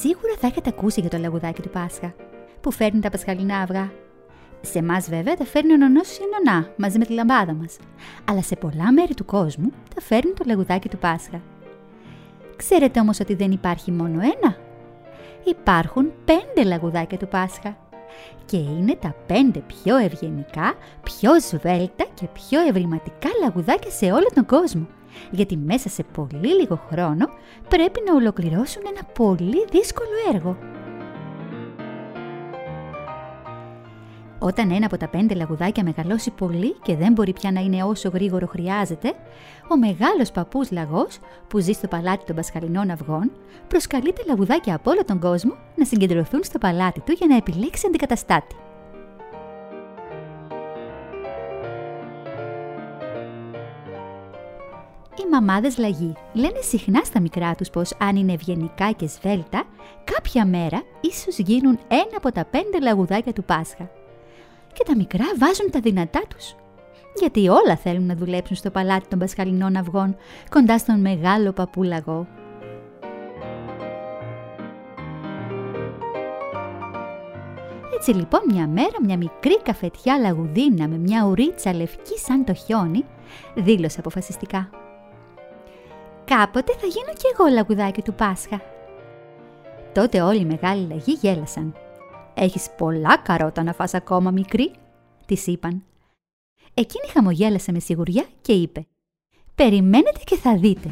Σίγουρα θα έχετε ακούσει για το λαγουδάκι του Πάσχα, που φέρνει τα πασχαλινά αυγά. Σε εμάς, βέβαια, τα φέρνει ο νονός ή η νονά μαζί με τη λαμπάδα μας. Αλλά σε πολλά μέρη του κόσμου τα φέρνει το λαγουδάκι του Πάσχα. Ξέρετε όμως ότι δεν υπάρχει μόνο ένα. Υπάρχουν πέντε λαγουδάκια του Πάσχα. Και είναι τα πέντε πιο ευγενικά, πιο σβέλτα και πιο ευρηματικά λαγουδάκια σε όλο τον κόσμο γιατί μέσα σε πολύ λίγο χρόνο πρέπει να ολοκληρώσουν ένα πολύ δύσκολο έργο. Όταν ένα από τα πέντε λαγουδάκια μεγαλώσει πολύ και δεν μπορεί πια να είναι όσο γρήγορο χρειάζεται, ο μεγάλος παππούς λαγός που ζει στο παλάτι των πασχαλινών αυγών προσκαλεί τα λαγουδάκια από όλο τον κόσμο να συγκεντρωθούν στο παλάτι του για να επιλέξει αντικαταστάτη. Οι μαμάδες λαγοί λένε συχνά στα μικρά τους πως αν είναι ευγενικά και σβέλτα, κάποια μέρα ίσως γίνουν ένα από τα πέντε λαγουδάκια του Πάσχα. Και τα μικρά βάζουν τα δυνατά τους. Γιατί όλα θέλουν να δουλέψουν στο παλάτι των πασχαλινών αυγών, κοντά στον μεγάλο παππού λαγό. Έτσι λοιπόν μια μέρα μια μικρή καφετιά λαγουδίνα με μια ουρίτσα λευκή σαν το χιόνι δήλωσε αποφασιστικά κάποτε θα γίνω κι εγώ λαγουδάκι του Πάσχα. Τότε όλοι οι μεγάλοι λαγοί γέλασαν. «Έχεις πολλά καρότα να φας ακόμα μικρή», της είπαν. Εκείνη χαμογέλασε με σιγουριά και είπε «Περιμένετε και θα δείτε».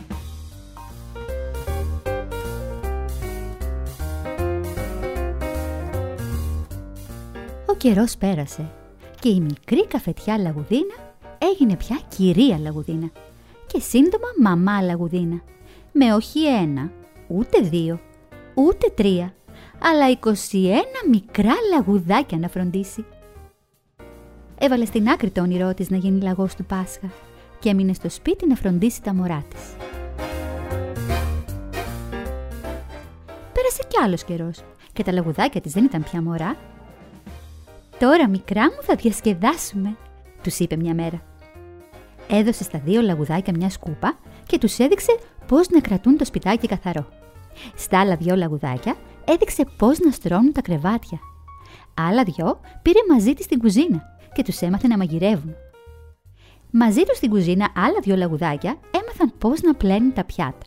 Ο καιρός πέρασε και η μικρή καφετιά Λαγουδίνα έγινε πια κυρία Λαγουδίνα και σύντομα μαμά λαγουδίνα. Με όχι ένα, ούτε δύο, ούτε τρία, αλλά 21 μικρά λαγουδάκια να φροντίσει. Έβαλε στην άκρη το όνειρό της να γίνει λαγός του Πάσχα και έμεινε στο σπίτι να φροντίσει τα μωρά της. Πέρασε κι άλλος καιρός και τα λαγουδάκια της δεν ήταν πια μωρά. «Τώρα, μικρά μου, θα διασκεδάσουμε», τους είπε μια μέρα έδωσε στα δύο λαγουδάκια μια σκούπα και τους έδειξε πώς να κρατούν το σπιτάκι καθαρό. Στα άλλα δυο λαγουδάκια έδειξε πώς να στρώνουν τα κρεβάτια. Άλλα δυο πήρε μαζί της στην κουζίνα και τους έμαθε να μαγειρεύουν. Μαζί τους στην κουζίνα άλλα δυο λαγουδάκια έμαθαν πώς να πλένουν τα πιάτα.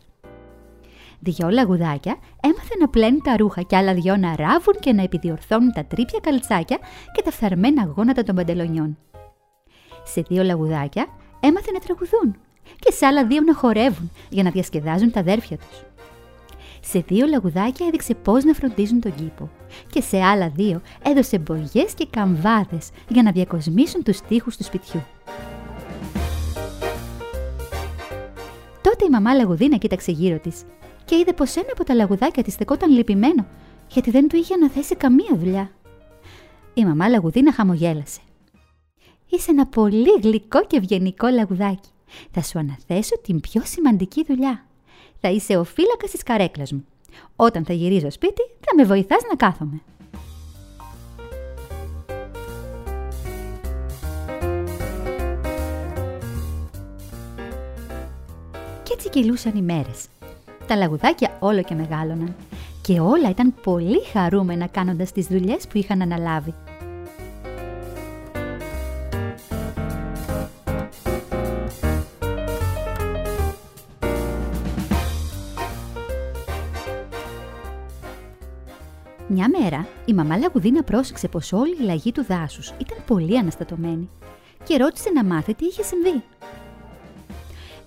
Δυο λαγουδάκια έμαθαν να πλένουν τα ρούχα και άλλα δυο να ράβουν και να επιδιορθώνουν τα τρίπια καλτσάκια και τα φθαρμένα γόνατα των παντελονιών. Σε δύο λαγουδάκια έμαθε να τραγουδούν και σε άλλα δύο να χορεύουν για να διασκεδάζουν τα αδέρφια τους. Σε δύο λαγουδάκια έδειξε πώς να φροντίζουν τον κήπο και σε άλλα δύο έδωσε μπογιές και καμβάδες για να διακοσμήσουν τους τοίχους του σπιτιού. Τότε η μαμά Λαγουδίνα κοίταξε γύρω της και είδε πως ένα από τα λαγουδάκια της στεκόταν λυπημένο γιατί δεν του είχε αναθέσει καμία δουλειά. Η μαμά Λαγουδίνα χαμογέλασε Είσαι ένα πολύ γλυκό και ευγενικό λαγουδάκι. Θα σου αναθέσω την πιο σημαντική δουλειά. Θα είσαι ο φύλακας της καρέκλας μου. Όταν θα γυρίζω σπίτι, θα με βοηθάς να κάθομαι. Κι έτσι κυλούσαν οι μέρες. Τα λαγουδάκια όλο και μεγάλωναν και όλα ήταν πολύ χαρούμενα κάνοντας τις δουλειές που είχαν αναλάβει. Μια μέρα, η μαμά Λαγουδίνα πρόσεξε πως όλη η λαγή του δάσους ήταν πολύ αναστατωμένη και ρώτησε να μάθει τι είχε συμβεί.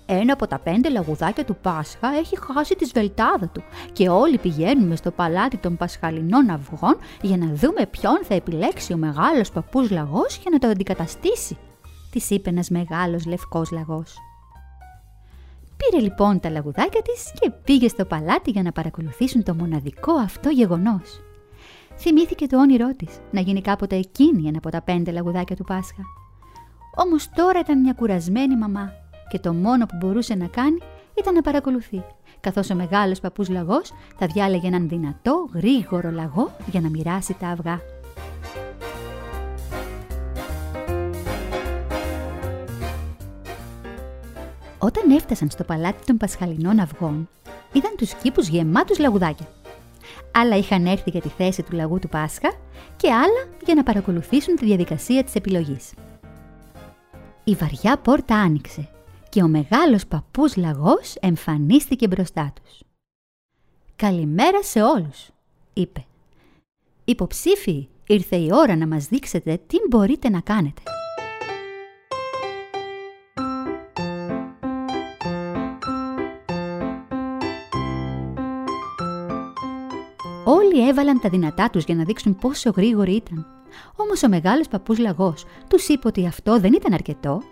Ένα από τα πέντε λαγουδάκια του Πάσχα έχει χάσει τη σβελτάδα του και όλοι πηγαίνουμε στο παλάτι των Πασχαλινών Αυγών για να δούμε ποιον θα επιλέξει ο μεγάλος παππούς λαγός για να το αντικαταστήσει, της είπε ένας μεγάλος λευκός λαγός. Πήρε λοιπόν τα λαγουδάκια της και πήγε στο παλάτι για να παρακολουθήσουν το μοναδικό αυτό γεγονός. Θυμήθηκε το όνειρό της να γίνει κάποτε εκείνη ένα από τα πέντε λαγουδάκια του Πάσχα. Όμως τώρα ήταν μια κουρασμένη μαμά και το μόνο που μπορούσε να κάνει ήταν να παρακολουθεί, καθώς ο μεγάλος παππούς λαγός θα διάλεγε έναν δυνατό, γρήγορο λαγό για να μοιράσει τα αυγά. Όταν έφτασαν στο παλάτι των Πασχαλινών Αυγών, είδαν τους κήπους γεμάτους λαγουδάκια. Άλλα είχαν έρθει για τη θέση του λαγού του Πάσχα και άλλα για να παρακολουθήσουν τη διαδικασία της επιλογής. Η βαριά πόρτα άνοιξε και ο μεγάλος παππούς λαγός εμφανίστηκε μπροστά τους. «Καλημέρα σε όλους», είπε. «Υποψήφοι, ήρθε η ώρα να μας δείξετε τι μπορείτε να κάνετε». Όλοι έβαλαν τα δυνατά τους για να δείξουν πόσο γρήγοροι ήταν. Όμως ο μεγάλος παππούς λαγός τους είπε ότι αυτό δεν ήταν αρκετό,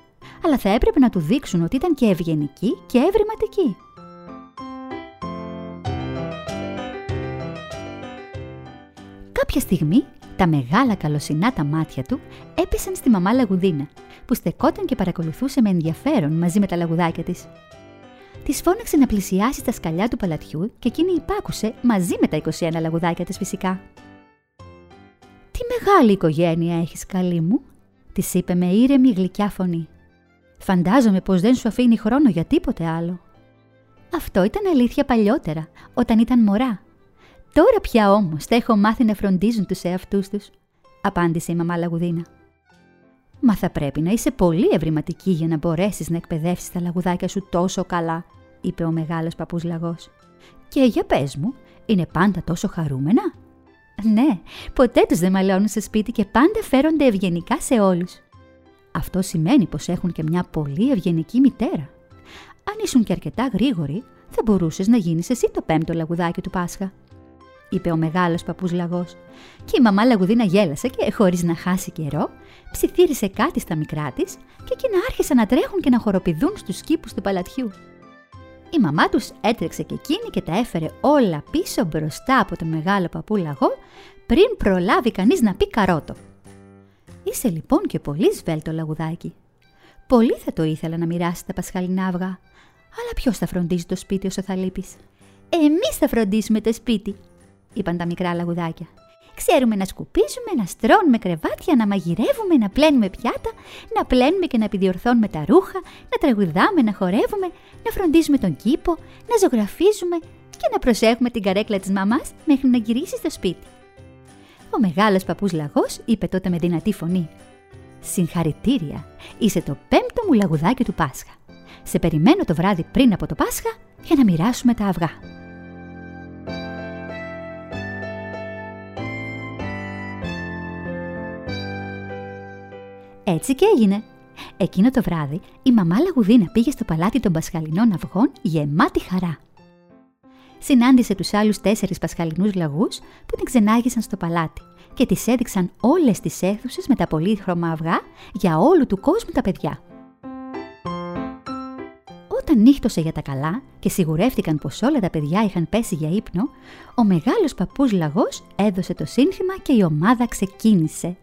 αλλά θα έπρεπε να του δείξουν ότι ήταν και ευγενικοί και ευρηματικοί. Κάποια στιγμή τα μεγάλα καλοσυνά τα μάτια του έπεσαν στη μαμά Λαγουδίνα, που στεκόταν και παρακολουθούσε με ενδιαφέρον μαζί με τα λαγουδάκια της. Της φώναξε να πλησιάσει στα σκαλιά του παλατιού και εκείνη υπάκουσε μαζί με τα 21 λαγουδάκια της φυσικά. «Τι μεγάλη οικογένεια έχεις, καλή μου», της είπε με ήρεμη γλυκιά φωνή. «Φαντάζομαι πως δεν σου αφήνει χρόνο για τίποτε άλλο». Αυτό ήταν αλήθεια παλιότερα, όταν ήταν μωρά. Τώρα πια όμως τα έχω μάθει να φροντίζουν τους εαυτούς τους, απάντησε η μαμά Λαγουδίνα. Μα θα πρέπει να είσαι πολύ ευρηματική για να μπορέσεις να εκπαιδεύσεις τα λαγουδάκια σου τόσο καλά, είπε ο μεγάλος παππούς Λαγός. Και για πες μου, είναι πάντα τόσο χαρούμενα; Ναι, ποτέ τους δεν μαλώνουν στο σπίτι και πάντα φέρονται ευγενικά σε όλους. Αυτό σημαίνει πως έχουν και μια πολύ ευγενική μητέρα. Αν ήσουν και αρκετά γρήγοροι, θα μπορούσες να γίνεις εσύ το πέμπτο λαγουδάκι του Πάσχα είπε ο μεγάλος παππού λαγό. Και η μαμά λαγουδίνα γέλασε και, χωρίς να χάσει καιρό, ψιθύρισε κάτι στα μικρά της και εκείνα άρχισαν να τρέχουν και να χοροπηδούν στους κήπους του παλατιού. Η μαμά τους έτρεξε και εκείνη και τα έφερε όλα πίσω μπροστά από τον μεγάλο παππού λαγό πριν προλάβει κανείς να πει καρότο. Είσαι λοιπόν και πολύ σβέλτο λαγουδάκι. Πολύ θα το ήθελα να μοιράσει τα πασχαλινά αυγά, αλλά ποιος θα φροντίζει το σπίτι όσο θα λείπεις; Εμείς θα φροντίσουμε το σπίτι, είπαν τα μικρά λαγουδάκια. Ξέρουμε να σκουπίζουμε, να στρώνουμε κρεβάτια, να μαγειρεύουμε, να πλένουμε πιάτα, να πλένουμε και να επιδιορθώνουμε τα ρούχα, να τραγουδάμε, να χορεύουμε, να φροντίζουμε τον κήπο, να ζωγραφίζουμε και να προσέχουμε την καρέκλα της μαμάς μέχρι να γυρίσει στο σπίτι. Ο μεγάλος παππούς λαγός είπε τότε με δυνατή φωνή «Συγχαρητήρια, είσαι το πέμπτο μου λαγουδάκι του Πάσχα. Σε περιμένω το βράδυ πριν από το Πάσχα για να μοιράσουμε τα αυγά». Έτσι και έγινε. Εκείνο το βράδυ η μαμά Λαγουδίνα πήγε στο παλάτι των Πασχαλινών Αυγών γεμάτη χαρά. Συνάντησε τους άλλους τέσσερις πασχαλινούς λαγούς που την ξενάγησαν στο παλάτι και τις έδειξαν όλες τις αίθουσες με τα πολύχρωμα αυγά για όλου του κόσμου τα παιδιά. Όταν νύχτωσε για τα καλά και σιγουρεύτηκαν πως όλα τα παιδιά είχαν πέσει για ύπνο, ο μεγάλος παππούς λαγός έδωσε το σύνθημα και η ομάδα ξεκίνησε.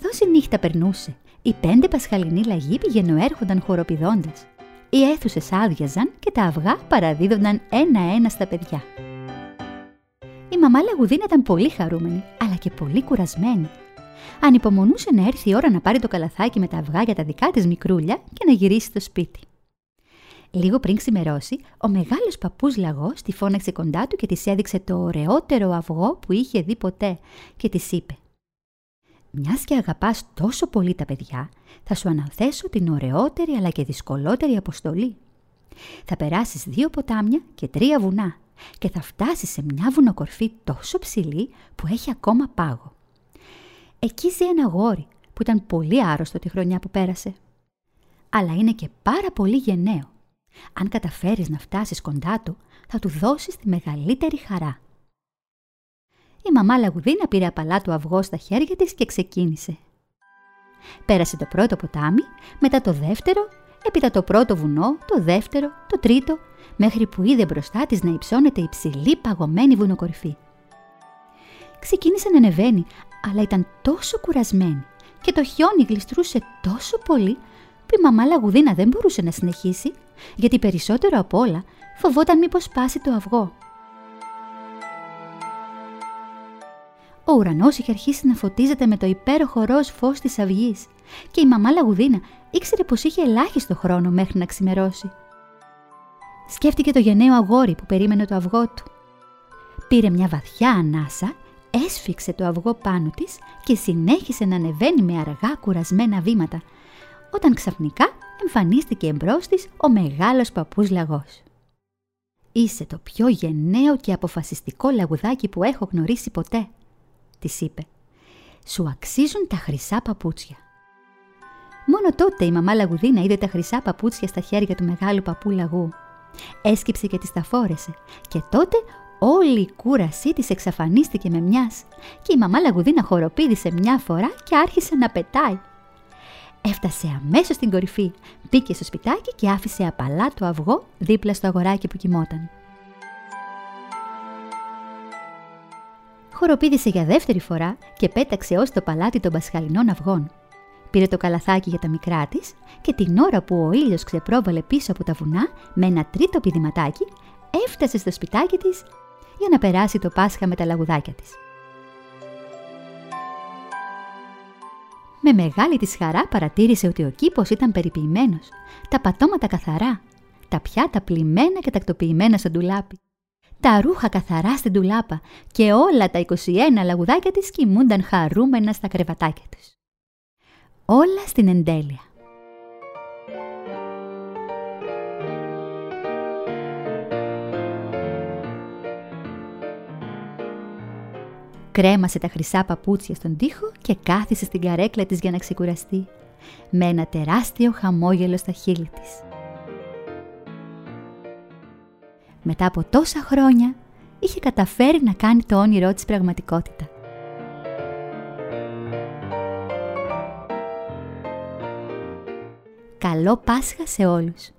Καθώς η νύχτα περνούσε, οι πέντε πασχαλινοί λαγοί πηγαινοέρχονταν χοροπηδώντας. Οι αίθουσες άδειαζαν και τα αυγά παραδίδονταν ένα-ένα στα παιδιά. Η μαμά Λαγουδίνα ήταν πολύ χαρούμενη, αλλά και πολύ κουρασμένη. Ανυπομονούσε να έρθει η ώρα να πάρει το καλαθάκι με τα αυγά για τα δικά της μικρούλια και να γυρίσει στο σπίτι. Λίγο πριν ξημερώσει, ο μεγάλος παππούς λαγός τη φώναξε κοντά του και της έδειξε το ωραιότερο αυγό που είχε δει ποτέ και της είπε: μιας και αγαπάς τόσο πολύ τα παιδιά, θα σου αναθέσω την ωραιότερη αλλά και δυσκολότερη αποστολή. Θα περάσεις δύο ποτάμια και τρία βουνά και θα φτάσεις σε μια βουνοκορφή τόσο ψηλή που έχει ακόμα πάγο. Εκεί ζει ένα γόρι που ήταν πολύ άρρωστο τη χρονιά που πέρασε. Αλλά είναι και πάρα πολύ γενναίο. Αν καταφέρεις να φτάσεις κοντά του, θα του δώσεις τη μεγαλύτερη χαρά η μαμά Λαγουδίνα πήρε απαλά του αυγό στα χέρια της και ξεκίνησε. Πέρασε το πρώτο ποτάμι, μετά το δεύτερο, έπειτα το πρώτο βουνό, το δεύτερο, το τρίτο, μέχρι που είδε μπροστά της να υψώνεται υψηλή παγωμένη βουνοκορυφή. Ξεκίνησε να ανεβαίνει, αλλά ήταν τόσο κουρασμένη και το χιόνι γλιστρούσε τόσο πολύ που η μαμά Λαγουδίνα δεν μπορούσε να συνεχίσει, γιατί περισσότερο απ' όλα φοβόταν μήπως σπάσει το αυγό. Ο ουρανός είχε αρχίσει να φωτίζεται με το υπέροχο ροζ φως της αυγής και η μαμά Λαγουδίνα ήξερε πως είχε ελάχιστο χρόνο μέχρι να ξημερώσει. Σκέφτηκε το γενναίο αγόρι που περίμενε το αυγό του. Πήρε μια βαθιά ανάσα, έσφιξε το αυγό πάνω της και συνέχισε να ανεβαίνει με αργά κουρασμένα βήματα, όταν ξαφνικά εμφανίστηκε εμπρός της ο μεγάλος παππούς λαγός. «Είσαι το πιο γενναίο και αποφασιστικό λαγουδάκι που έχω γνωρίσει ποτέ», της είπε. «Σου αξίζουν τα χρυσά παπούτσια». Μόνο τότε η μαμά Λαγουδίνα είδε τα χρυσά παπούτσια στα χέρια του μεγάλου παππού λαγού. Έσκυψε και τις τα φόρεσε και τότε όλη η κούρασή της εξαφανίστηκε με μιας και η μαμά Λαγουδίνα χοροπήδησε μια φορά και άρχισε να πετάει. Έφτασε αμέσως στην κορυφή, μπήκε στο σπιτάκι και άφησε απαλά το αυγό δίπλα στο αγοράκι που κοιμόταν. Χοροπήδησε για δεύτερη φορά και πέταξε ως το παλάτι των πασχαλινών αυγών. Πήρε το καλαθάκι για τα μικρά της και την ώρα που ο ήλιος ξεπρόβαλε πίσω από τα βουνά με ένα τρίτο πηδηματάκι, έφτασε στο σπιτάκι της για να περάσει το Πάσχα με τα λαγουδάκια της. Με μεγάλη της χαρά παρατήρησε ότι ο κήπος ήταν περιποιημένος, τα πατώματα καθαρά, τα πιάτα πλημμένα και τακτοποιημένα στο ντουλάπι, τα ρούχα καθαρά στην ντουλάπα και όλα τα 21 λαγουδάκια της κοιμούνταν χαρούμενα στα κρεβατάκια τους. Όλα στην εντέλεια. Κρέμασε τα χρυσά παπούτσια στον τοίχο και κάθισε στην καρέκλα της για να ξεκουραστεί, με ένα τεράστιο χαμόγελο στα χείλη της. Μετά από τόσα χρόνια, είχε καταφέρει να κάνει το όνειρό της πραγματικότητα. Καλό Πάσχα σε όλους!